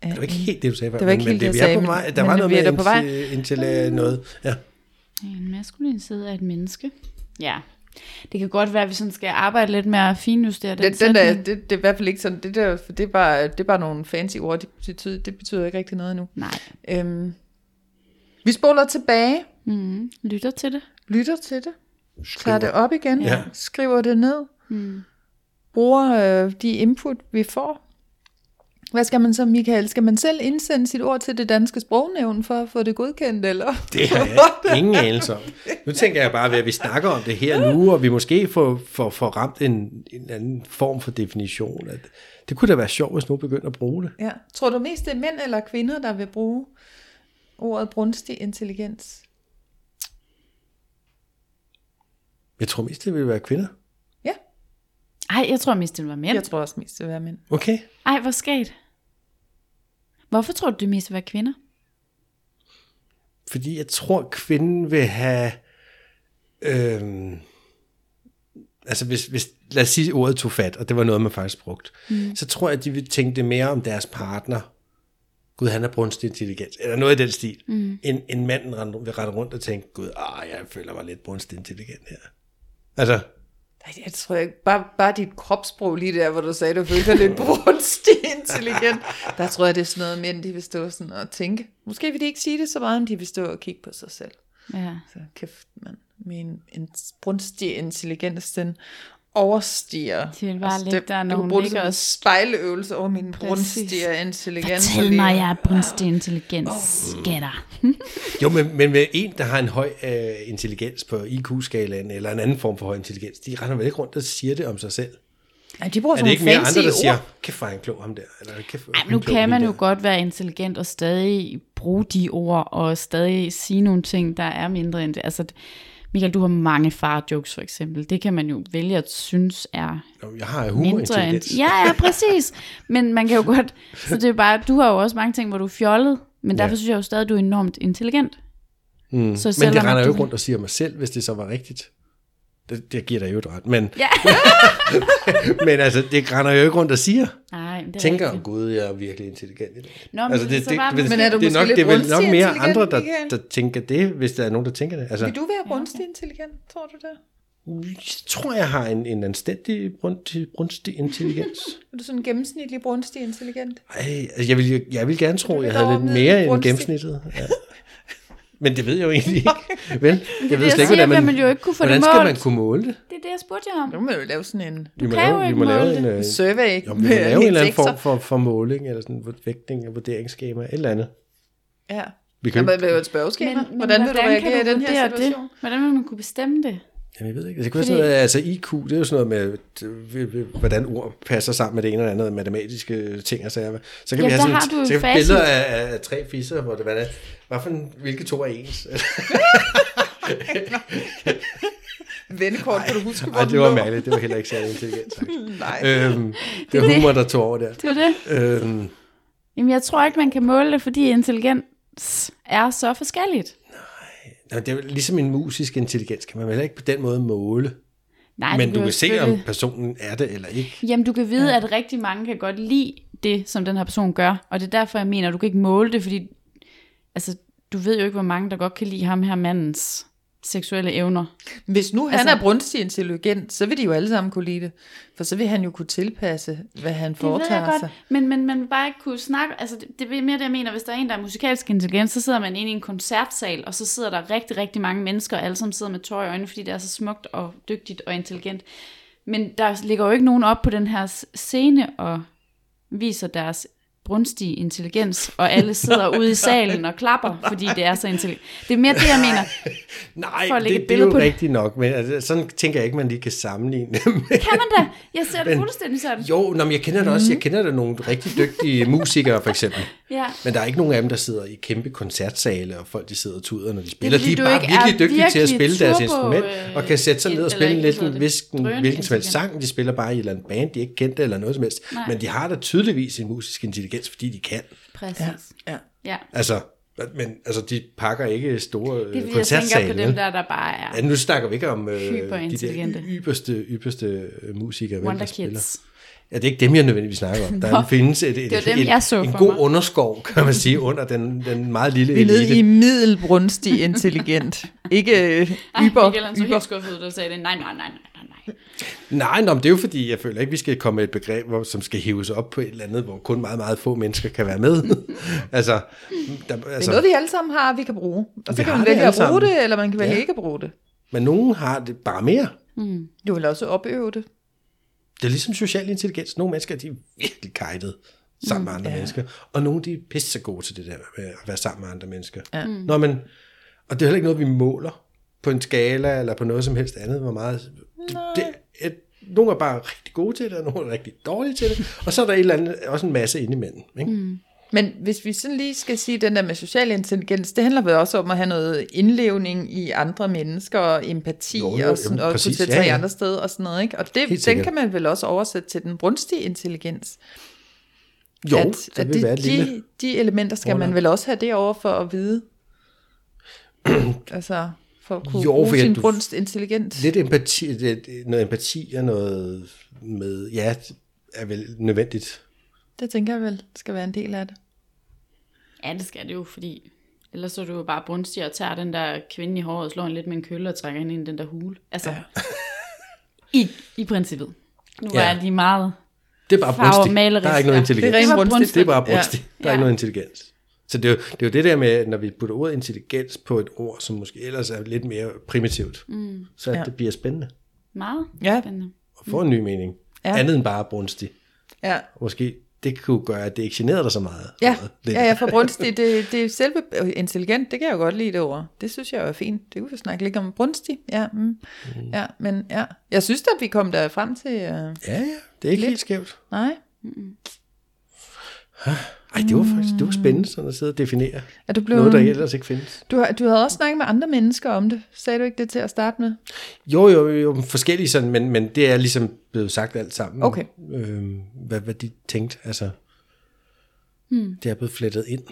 Af Det var ikke en- helt det, du sagde. Det var ikke men, helt det, det, jeg er sagde, på vej. Der var men noget med på vej. indtil, noget. Ja. En maskulin side af et menneske. Ja. Det kan godt være, at vi sådan skal arbejde lidt med at finjustere den, Den, den der, det, det er i hvert fald ikke sådan, det, der, for det, er bare, det er bare nogle fancy ord, det betyder, det betyder ikke rigtig noget nu. Nej. Øhm, vi spoler tilbage, Mm. Lytter til det. lytter til det, tager det op igen, Ja. skriver det ned, Mm. bruger øh, de input, vi får. Hvad skal man så, Michael? Skal man selv indsende sit ord til det danske sprognævn for at få det godkendt, eller? Det har jeg ingen anelse om. Nu tænker jeg bare ved, at vi snakker om det her nu, og vi måske får, får, får ramt en, en anden form for definition. At det kunne da være sjovt, hvis nogen begyndte at bruge det. Ja. Tror du mest, det er mænd eller kvinder, der vil bruge ordet brunstig intelligens? Jeg tror mest, det vil være kvinder. Ja, Ej, jeg tror mest, det var mænd. jeg tror også mest, det vil være mænd. Okay. Ej, hvor skægt. Hvorfor tror du, det mest vil være kvinder? Fordi jeg tror, kvinden vil have... Øhm, altså hvis, hvis, lad os sige, ordet tog fat, og det var noget, man faktisk brugt, mm. så tror jeg, at de vil tænke det mere om deres partner. Gud, han er brunstig intelligent, eller noget i den stil. Mm. En, en mand rende- vil rende rundt og tænke, Gud, ah, jeg føler mig lidt brunstig intelligent her. Altså, Nej, jeg tror ikke, bare, bare dit kropssprog lige der, hvor du sagde, du følte dig lidt brunstig intelligent. Der tror jeg, det er sådan noget, mænd de vil stå sådan og tænke. Måske vil de ikke sige det så meget, men de vil stå og kigge på sig selv. Ja. Så kæft, mand. Min en brunstig intelligens, den overstiger. De vil bare ligge der, når du hun det ligger en og- spejleøvelse over min Præcis. brunstige intelligens. Fortæl mig, jeg er brunstig intelligens. Skætter. jo, men, men med en, der har en høj øh, intelligens på IQ-skalaen, eller en anden form for høj intelligens, de render vel ikke rundt og siger det om sig selv. Ja, de bruger Er det ikke mere fancy andre, der siger, hvor er han klog ham der? Eller, er Ej, nu kan man jo der." godt være intelligent og stadig bruge de ord, og stadig sige nogle ting, der er mindre end det. Altså, Michael, du har mange far-jokes for eksempel. Det kan man jo vælge at synes er Jeg har mindre humorintelligens. end... Ja, ja, præcis. Men man kan jo godt... Så det er bare, du har jo også mange ting, hvor du er fjollet, men derfor Ja. synes jeg jo stadig, at du er enormt intelligent. Mm. Så Men selvom det render at jo ikke rundt og siger mig selv, hvis det så var rigtigt. Det, det giver dig jo et ret. Men, Ja. men altså, det render jo ikke rundt og siger. Nej, det er Tænker, rigtigt. gud, jeg er virkelig intelligent i dag. Nå, men altså, det, bare, det, Men er du det, er måske nok, lidt det er vel nok mere andre, der, der tænker det, hvis der er nogen, der tænker det. Altså, Vil du være brunstig intelligent, tror du det? jeg tror, jeg har en, en anstændig brunstig, brunstig intelligens. Er du sådan en gennemsnitlig brunstig intelligent? Ej, altså, jeg, vil, jeg vil gerne tro, jeg havde lidt mere end gennemsnittet. Ja. Men det ved jeg jo egentlig ikke. Vel? Jeg ved slet ikke, hvordan man, man jo ikke kunne få det hvordan skal man kunne måle det? Det er det, jeg spurgte jer om. Nu må vi jo lave sådan en Vi må kan jo lave, vi ikke må lave måle en, det. øh, survey jo, vi må lave en eller anden form for, for måling, eller sådan en vægtning og vurderingsskema, et eller andet. Ja. Vi kan, Jamen, det er jo et spørgeskema. hvordan vil du reagere i den her situation? Det? Hvordan vil man kunne bestemme det? Jamen, jeg ved ikke. Det kan være sådan noget, altså IQ, det er jo sådan noget med, øh, hvordan ord passer sammen med det ene eller andet, matematiske ting og sager. Så kan Ja, vi have sådan, så kan facit. billeder af, af, tre fisser, hvor det hvad er, hvad for en, hvilke to er ens? Vennekort, kan du huske, hvor Ej, det var mærkeligt. Det var heller ikke særlig intelligent sagt. Nej. øhm, det var humor, der tog over der. Det var det. Øhm, Jamen, jeg tror ikke, man kan måle det, fordi intelligens er så forskelligt. Nå, det er ligesom en musisk intelligens, kan man vel heller ikke på den måde måle. Nej, Men du jo kan se, om personen er det eller ikke. Jamen, du kan vide, at rigtig mange kan godt lide det, som den her person gør. Og det er derfor, jeg mener, at du kan ikke måle det, fordi altså, du ved jo ikke, hvor mange, der godt kan lide ham her mandens seksuelle evner. Hvis nu han Altså- er brunstig intelligent, så vil de jo alle sammen kunne lide det. For så vil han jo kunne tilpasse, hvad han Det ved foretager sig. men, men man vil bare ikke kunne snakke, altså det, det er mere det, jeg mener, hvis der er en, der er musikalsk intelligent, så sidder man inde i en koncertsal, og så sidder der rigtig, rigtig mange mennesker, og alle sammen sidder med tår i øjnene, fordi det er så smukt og dygtigt og intelligent. Men der ligger jo ikke nogen op på den her scene og viser deres brunstige intelligens, og alle sidder ude i salen og klapper, fordi det er så intelligent. Det er mere det, jeg mener. Nej, For at det, lægge et det er jo på det. rigtigt nok, men altså, sådan tænker jeg ikke, man lige kan sammenligne det med. Kan man da? Jeg ser det fuldstændig sådan. Jo, nå, men jeg kender da også, jeg kender da nogle rigtig dygtige musikere, for eksempel. Ja. Men der er ikke nogen af dem, der sidder i kæmpe koncertsale, og folk de sidder og tuder, når de spiller. fordi, de er bare virkelig dygtige til at virkelig spille deres instrument, øh, og kan sætte sig ned og spille lidt det? hvilken, hvilken som helst sang. De spiller bare i et eller andet band, de ikke kendte eller noget som helst. Nej. Men de har da tydeligvis en musisk intelligens, fordi de kan. Præcis. Ja. ja. Altså, men altså, de pakker ikke store Det er øh, jeg tænker koncertsale. på dem der, der bare er Ja, nu snakker vi ikke om øh, de der ypperste, ypperste øh, musikere, Wonder spiller. Kids. Ja, det er ikke dem, jeg nødvendigvis snakker om. Der Nå. findes et, et, Det dem, jeg et, en god mig. underskov, kan man sige, under den, den meget lille Vi er nede elite. i middelbrunstig intelligent. Ikke øh, Ej, yber. Michael han så yber. helt skuffet ud og sagde det. Nej, nej, nej, nej, nej, nej. Nå, men det er jo fordi, jeg føler ikke, vi skal komme med et begreb, hvor, som skal hives op på et eller andet, hvor kun meget, meget få mennesker kan være med. altså, der, Det er altså, noget, vi alle sammen har, vi kan bruge. Og så kan man vælge at bruge sammen. det, eller man kan vælge Ja. ikke at bruge det. men nogen har det bare mere. Du vil også opøve det. Det er ligesom social intelligens. Nogle mennesker, de er virkelig kajtet sammen med andre ja. mennesker, og nogle, de er pisse gode til det der med at være sammen med andre mennesker. Ja. Mm. Nå, men, og det er heller ikke noget, vi måler på en skala, eller på noget som helst andet, hvor meget... Det, det, et, nogle er bare rigtig gode til det, og nogle er rigtig dårlige til det, og så er der et eller andet, også en masse indimellem. Ikke? Mm. Men hvis vi sådan lige skal sige, den der med social intelligens, det handler vel også om at have noget indlevning i andre mennesker, og empati, Jo, jo, og, sådan, jamen, og præcis. kunne sætte Ja, sig i ja. andre steder og sådan noget. Ikke? Og det, den kan man vel også oversætte til den brunstige intelligens. Jo, at, det at vil de, være de, de elementer skal Under. man vel også have det over for at vide. altså, for at kunne Jo, bruge fordi sin du- brunst intelligent. Lidt empati, det- noget empati og noget med, ja, er vel nødvendigt. Det tænker jeg vel skal være en del af det. Ja, det skal det jo, fordi ellers så er du jo bare brunstig og tager den der kvinde i håret og slår hende lidt med en kølle og trækker hende ind i den der hule. Altså, ja. i, i princippet. Nu Ja. ja. er de meget... Det er bare malerisk, Der er ikke noget ja. intelligens. Det er Det er bare Ja. brunstigt. Der er Ja. ikke noget intelligens. Så det er, jo, det er jo det der med, at når vi putter ordet intelligens på et ord, som måske ellers er lidt mere primitivt, mm. så at Ja. det bliver spændende Meget Ja. spændende. og får en ny mening. Ja. Andet end bare brunstig. Ja, Måske det kunne gøre, at det ikke generede dig så meget. ja, Lidt. ja, ja for brunstig, det, det er selve øh, intelligent, det kan jeg jo godt lide det ord. Det synes jeg jo er fint. Det kunne vi snakke lidt om brunstig. Ja, mm. Mm. ja, men ja. Jeg synes at vi kom der frem til... Uh, Ja, ja, det er ikke Lidt. helt skævt. nej, Ej, det var faktisk det var spændende sådan at sidde og definere er du blevet... noget, der ellers ikke findes. Du, har- du havde også snakket med andre mennesker om det. Sagde du ikke det til at starte med? Jo, jo, jo, forskellige sådan, men, men det er ligesom blevet sagt alt sammen. Okay. Øhm, hvad, hvad de tænkte, altså. Hmm. Det er blevet flettet ind.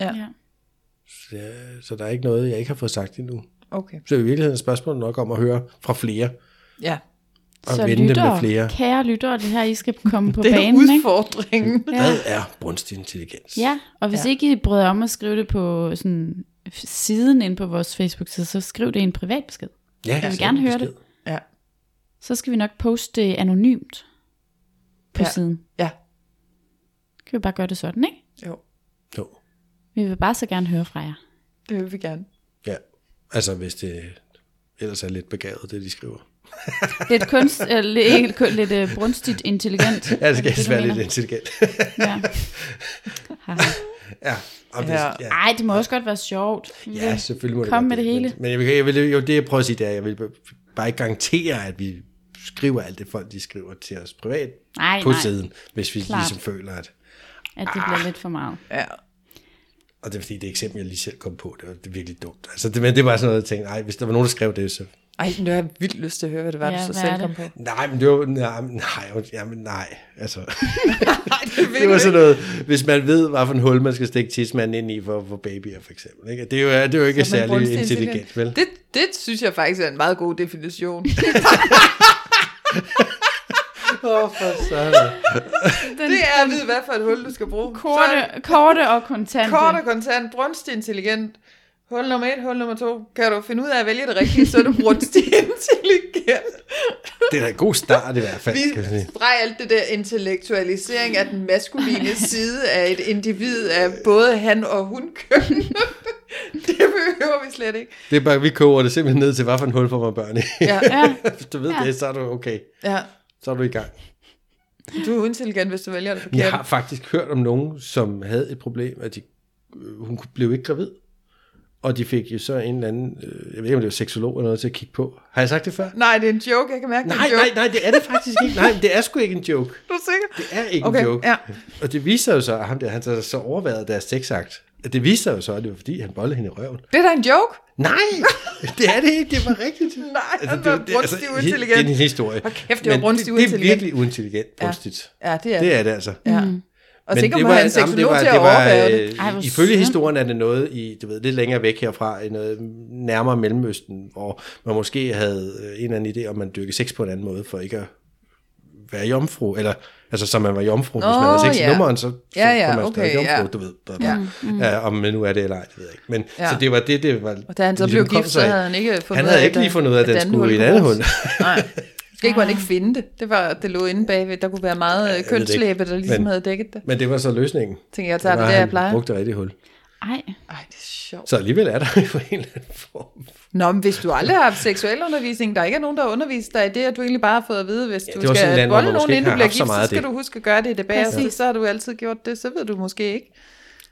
Ja. Ja. Så, så der er ikke noget, jeg ikke har fået sagt endnu. Okay. Så i virkeligheden er spørgsmålet nok om at høre fra flere, Ja, og Så vende det med flere. kære lyttere, det her, I skal komme på det er banen, ikke? udfordringen. Ja. Hvad er brunstig intelligens? Ja, og hvis Ja. ikke I bryder om at skrive det på sådan siden ind på vores Facebook-side, så skriv det i en privat besked. ja vil send gerne høre besked. det. Ja, Så skal vi nok poste det anonymt på ja. siden. ja, Kan vi bare gøre det sådan, ikke? jo, Jo, Vi vil bare så gerne høre fra jer. det vil vi gerne. ja. Altså hvis det ellers er lidt begavet, det de skriver. Lidt kunst, eller ikke kun lidt uh, brunstigt intelligent. Ja, det skal Er helst være lidt intelligent. Ja. Ja, og hvis, Ja. Ej, det må også godt være sjovt. Ja, selvfølgelig må det Kom med det hele. Men, men jeg vil, jeg vil, jo, det jeg prøver at sige, det er, jeg vil bare ikke garantere, at vi skriver alt det folk, de skriver til os privat Nej, på nej, siden, hvis vi Klart. ligesom føler, at... at det bliver lidt for meget. Ja, Og det er fordi, det eksempel, jeg lige selv kom på, det var det er virkelig dumt. Altså, det, men det var sådan noget, jeg tænkte, nej, hvis der var nogen, der skrev det, så... ej, nu har jeg vildt lyst til at høre, hvad det var, Ja, du så selv kom på. Nej, men det var... Nej, men nej, jamen, nej altså... Nej, det det var sådan noget, hvis man ved, hvad for en hul, man skal stikke tidsmanden ind i for, for babyer, for eksempel. Ikke? Det er jo, det er jo ikke Så særlig intelligent, vel? Det, det synes jeg faktisk er en meget god definition. Åh, for sådan. Den, det er at vide, hvad for et hul, du skal bruge. Så korte, korte og kontante. kort og kontant, brunstig intelligent. Hul nummer et, hul nummer to. Kan du finde ud af at vælge det rigtige, så er du brunstig intelligent. Det er da en god start i hvert fald, Vi kan jeg sige. streg alt det der intellektualisering af den maskuline side af et individ af både han og hun køn. det behøver vi slet ikke. Det er bare, vi koger det simpelthen ned til, hvad for en hul får man børn i. Ja, Ja, Hvis du ved Ja. det, så er du okay. ja. Så er du i gang. Du er uintelligent, hvis du vælger det forkert. Jeg har faktisk hørt om nogen, som havde et problem, at de, øh, hun blev ikke gravid. Og de fik jo så en eller anden, øh, jeg ved ikke om det var seksolog eller noget til at kigge på. Har jeg sagt det før? Nej, det er en joke. Jeg kan mærke, det er Nej, en joke. nej, nej, det er det faktisk ikke. Nej, det er sgu ikke en joke. Du er sikker? Det er ikke Okay, en joke. ja. Og det viser jo så, at ham der, han så, så overvejede deres sexakt. Det viser jo så, at det var fordi, han bollede hende i røven. Det er da en joke. Nej, det er det ikke. Det var rigtigt. Nej, han det, var det, altså, brunstig he- uintelligent. Det er en historie. Hold kæft, det var brunstig det, det er uintelligent. virkelig uintelligent brunstigt. Ja, det er Det er det altså. Ja. Og en jamen, det seksolog var- til at det var, overvære det. øh, Ej, Ifølge historien er det noget i, du ved, lidt længere væk herfra, i noget nærmere Mellemøsten, hvor man måske havde øh, en eller anden idé om, man dyrkede sex på en anden måde, for ikke at være jomfru, eller altså som man var jomfru, hvis man havde sex i ja. nummeren, så, så Ja, ja, var man okay, stadig jomfru, ja. du ved. Ja. Ja. om man nu er det eller ej, det ved jeg ikke. Men Ja. så det var det, det var... Og da han så ligesom blev gift, så havde han ikke fundet Han havde ikke lige fundet ud af, at den skulle i et andet bruges. hul. Nej. Ikke, kunne han ikke finde det. Det var, det lå inde bagved. Der kunne være meget Ja, ja, det kønslæbe, der ligesom Men- havde dækket det. Men det var så løsningen. Tænkte jeg, tager det var, der, jeg han plejer. brugte rigtigt hul. Ej, Ej, det er sjovt. Så alligevel er der jo en eller anden form. Nå, men hvis du aldrig har haft seksuel undervisning, der er ikke er nogen, der har undervist dig i det, at du egentlig bare har fået at vide, hvis Ja, du det skal man bolle nogen, inden du bliver så gift, så af skal det. du huske at gøre det i det bagefter. Præcis. Så har du altid gjort det, så ved du måske ikke.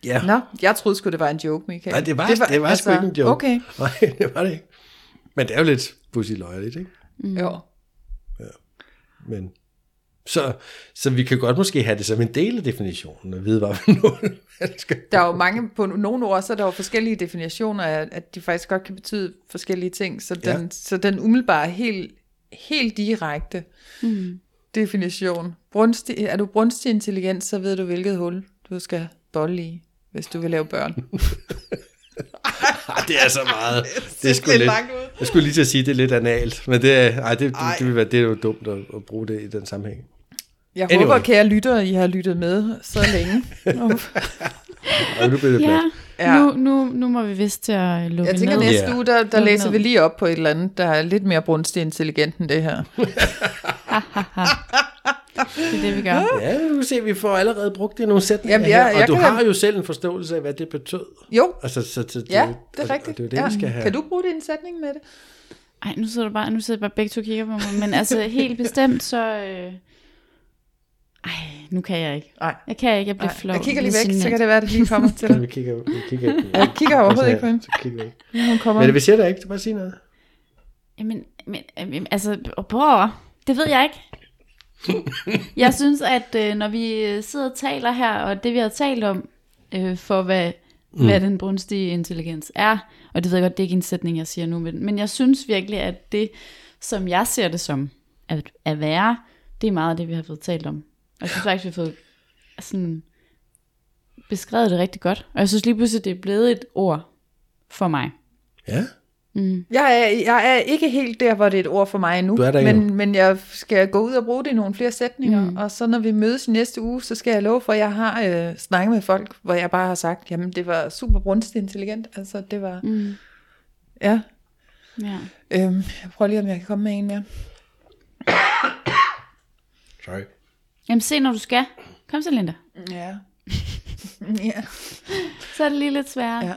Ja. Nå, jeg troede sgu, det var en joke, Michael. Nej, det var, det var, det var altså, sgu ikke en joke. Okay, Nej, det var det ikke. Men det er jo lidt pussy løjerligt, ikke? mm. jo. Men Så, så vi kan godt måske have det som en del af definitionen, og vide, hvad man skal. Der er jo mange, på nogle ord, så er der jo forskellige definitioner af, at de faktisk godt kan betyde forskellige ting. Så den, Ja. så den umiddelbare, helt, helt direkte mm. definition. Brunstig, er du brunstig intelligent, så ved du, hvilket hul du skal bolle i, hvis du vil lave børn. Ej, det er så meget. det er sgu lidt lidt, langt ud. jeg skulle lige til at sige, at det er lidt analt, men det er, ej, det, det, det, vil være, det er jo dumt at, at bruge det i den sammenhæng. Jeg Anyway. håber, kære lyttere, I har lyttet med så længe. Og nu bliver det Ja. Ja. Nu, nu, nu må vi vist til at lukke Jeg tænker ned. næste Ja. uge, der, der læser ned. vi lige op på et eller andet, der er lidt mere brunstig intelligent end det her. Det er det, vi gør. Ja, nu kan se, vi får allerede brugt det i nogle sætninger Jamen, jeg- her, og jeg du kan- har jo selv en forståelse af, hvad det betød. Jo, Altså, så, så, ja, det, det er og- rigtigt. Og det er det, ja. vi skal have. Kan du bruge din sætning med det? Ej, nu sidder du bare, nu sidder jeg bare begge to og kigger på mig. Men altså, helt bestemt, så... Øh... Ej, nu kan jeg ikke. Nej. Jeg kan ikke, jeg bliver flov. jeg kigger lige Det væk, så kan det være, at det lige kommer til dig. vi kigger, vi kigger, Jeg kigger overhovedet ikke på hende. Så kigger vi. Hun kommer. Men det, vi siger der ikke, du bare sige noget. Jamen, men, men altså, bror, det ved jeg ikke. jeg synes, at øh, når vi øh, sidder og taler her, og det vi har talt om, øh, for hvad, mm. hvad den brunstige intelligens er, og det ved jeg godt, det er ikke en sætning, jeg siger nu, men, men jeg synes virkelig, at det, som jeg ser det som at, at være, det er meget af det, vi har fået talt om. Og jeg synes faktisk, vi har fået sådan beskrevet det rigtig godt. Og jeg synes lige pludselig, det er blevet et ord for mig. Ja, Jeg er, jeg er ikke helt der, hvor det er et ord for mig endnu. Du er der ikke men, men jeg skal gå ud og bruge det i nogle flere sætninger. Mm. Og så når vi mødes i næste uge, så skal jeg love for, at jeg har øh, snakket med folk, hvor jeg bare har sagt, jamen det var super brunstigt intelligent. Altså det var, Mm. ja. Ja. Øhm, jeg prøver lige, om jeg kan komme med en mere. sorry. Jamen se, når du skal. Kom så, Linda. Ja. ja. Så er det lige lidt sværere. ja.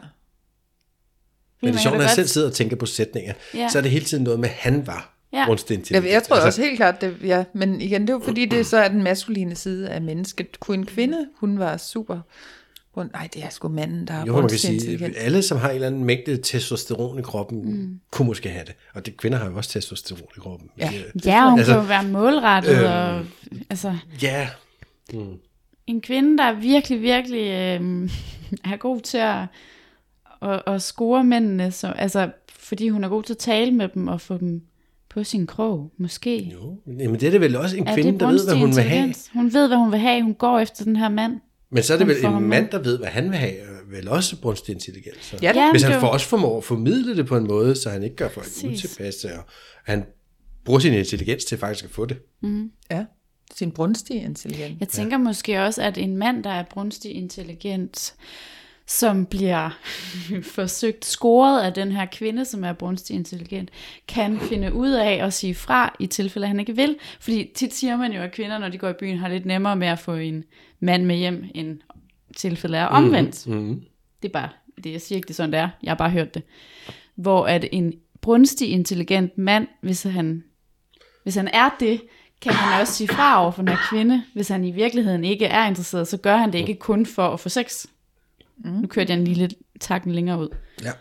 Men det er kan når jeg godt- selv sidder og tænker på sætninger, Ja. så er det hele tiden noget med, han var Ja. brunstig Jeg, jeg tror altså, også helt klart, det, ja, men igen, det er jo fordi, det så er den maskuline side af mennesket. Kunne en kvinde, hun var super... Hun, nej, det er sgu manden, der er Jo, man kan sige, alle, som har en eller anden mængde testosteron i kroppen, mm. kunne måske have det. Og det, kvinder har jo også testosteron i kroppen. Ja. Det- Ja, hun Altså, kan jo være målrettet, øhm, og altså, Ja, en kvinde, der virkelig, virkelig øh, er god til at, at, at score mændene, så, altså, fordi hun er god til at tale med dem og få dem på sin krog, måske. jo. Men det er det vel også en kvinde, der ved, hvad hun vil have. Hun ved, hvad hun vil have. Hun går efter den her mand. Men så er det vel en mand, der ved, hvad han vil have, og vel også brunstig intelligens. Så. Ja, Ja, Hvis men han var- også formår at formidle det på en måde, så han ikke gør folk utilpasse, og han bruger sin intelligens til faktisk at få det. ja. Sin brunstige intelligens. Jeg tænker ja. måske også, at en mand, der er brunstig intelligent, som bliver forsøgt scoret af den her kvinde, som er brunstig intelligent, kan finde ud af at sige fra i tilfælde, at han ikke vil. Fordi tit siger man jo, at kvinder, når de går i byen, har lidt nemmere med at få en mand med hjem, end tilfældet er omvendt. Mm. Det er bare, det, jeg siger ikke, det er sådan, det er. Jeg har bare hørt det. Hvor at en brunstig, intelligent mand, hvis han, hvis han er det, kan han også sige fra over for den her kvinde. Hvis han i virkeligheden ikke er interesseret, så gør han det ikke kun for at få sex. Mm. Nu kørte jeg en lille takken længere ud. Ja.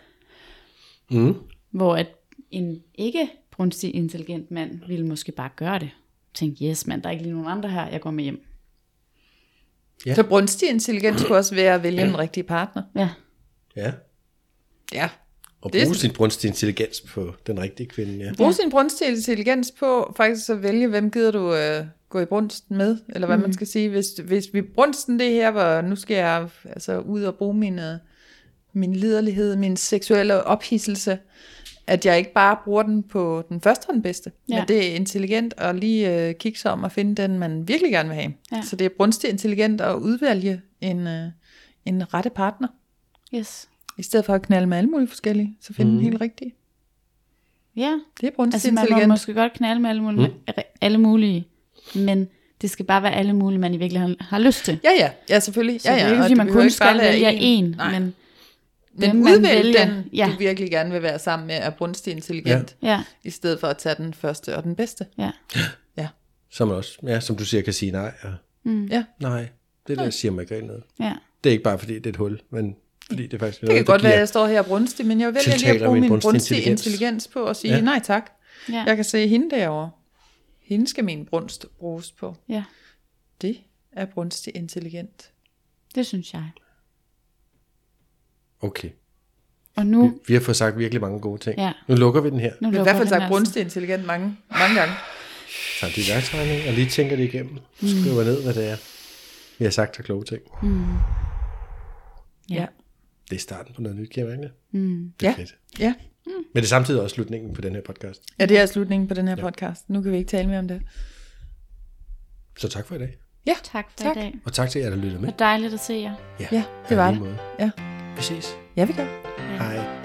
Mm. Hvor at en ikke brunstig, intelligent mand ville måske bare gøre det. Tænk, yes mand, der er ikke lige nogen andre her, jeg går med hjem. Ja. Så brunstig intelligens kunne også være at vælge den rigtige partner. Ja, Ja. Ja. Og Det er bruge sådan- sin brunstige intelligens på den rigtige kvinde, ja. Brug sin brunstige intelligens på faktisk at vælge, hvem gider du øh, gå i brunsten med, eller hvad mm. man skal sige. Hvis, hvis vi brunsten det her, hvor nu skal jeg altså ud og bruge min, øh, min liderlighed, min seksuelle ophidselse, at jeg ikke bare bruger den på den første og den bedste, ja. Men det er intelligent at lige øh, kigge sig om og finde den, man virkelig gerne vil have. Ja. Så det er brunstigt intelligent at udvælge en, øh, en rette partner, yes. I stedet for at knalde med alle mulige forskellige, så finde mm. den helt rigtige. Ja, Det er brunstigt Altså man må intelligent. måske godt knalde med alle mulige, mm. alle mulige, men det skal bare være alle mulige, man i virkeligheden har lyst til. Ja, ja, ja, selvfølgelig. Så ja, det ja, er ikke, fordi det man kun skal være vælge en, Nej. men Men udvælg vælger. den, Ja. du virkelig gerne vil være sammen med, er brunstig intelligent, ja. ja, i stedet for at tage den første og den bedste. ja. Ja, Som også, ja, som du siger, kan sige nej. Og, ja. nej, det der siger mig ikke rigtig noget. ja. Det er ikke bare fordi, det er et hul, men fordi det er faktisk Det kan noget, godt der være, at jeg står her brunstig, men jeg vælger lige at bruge min brunstige intelligens. intelligens. på og sige Ja. nej tak. Ja. Jeg kan se hende derovre. Hende skal min brunst bruges på. Ja, Det er brunstig intelligent. det synes jeg. Okay. Og nu, Vi, vi har fået sagt virkelig mange gode ting. Ja. Nu lukker vi den her. nu Vi har i hvert fald sagt altså. brunstig intelligent mange, mange gange. Tager de værktøjning og lige tænker det igennem. Skriver ned, hvad det er. Vi har sagt af kloge ting. Ja. Det er starten på noget nyt, kan jeg mærke det? Mm. Det er Ja. fedt. Ja. Men det er samtidig også slutningen på den her podcast. ja, det er slutningen på den her podcast. Nu kan vi ikke tale mere om det. Så tak for i dag. Ja, Tak for Tak. i dag. Og tak til jer, der lyttede med. Og dejligt at se jer. ja det var det. måde. Ja. Vi ses. ja, vi gør. Hej.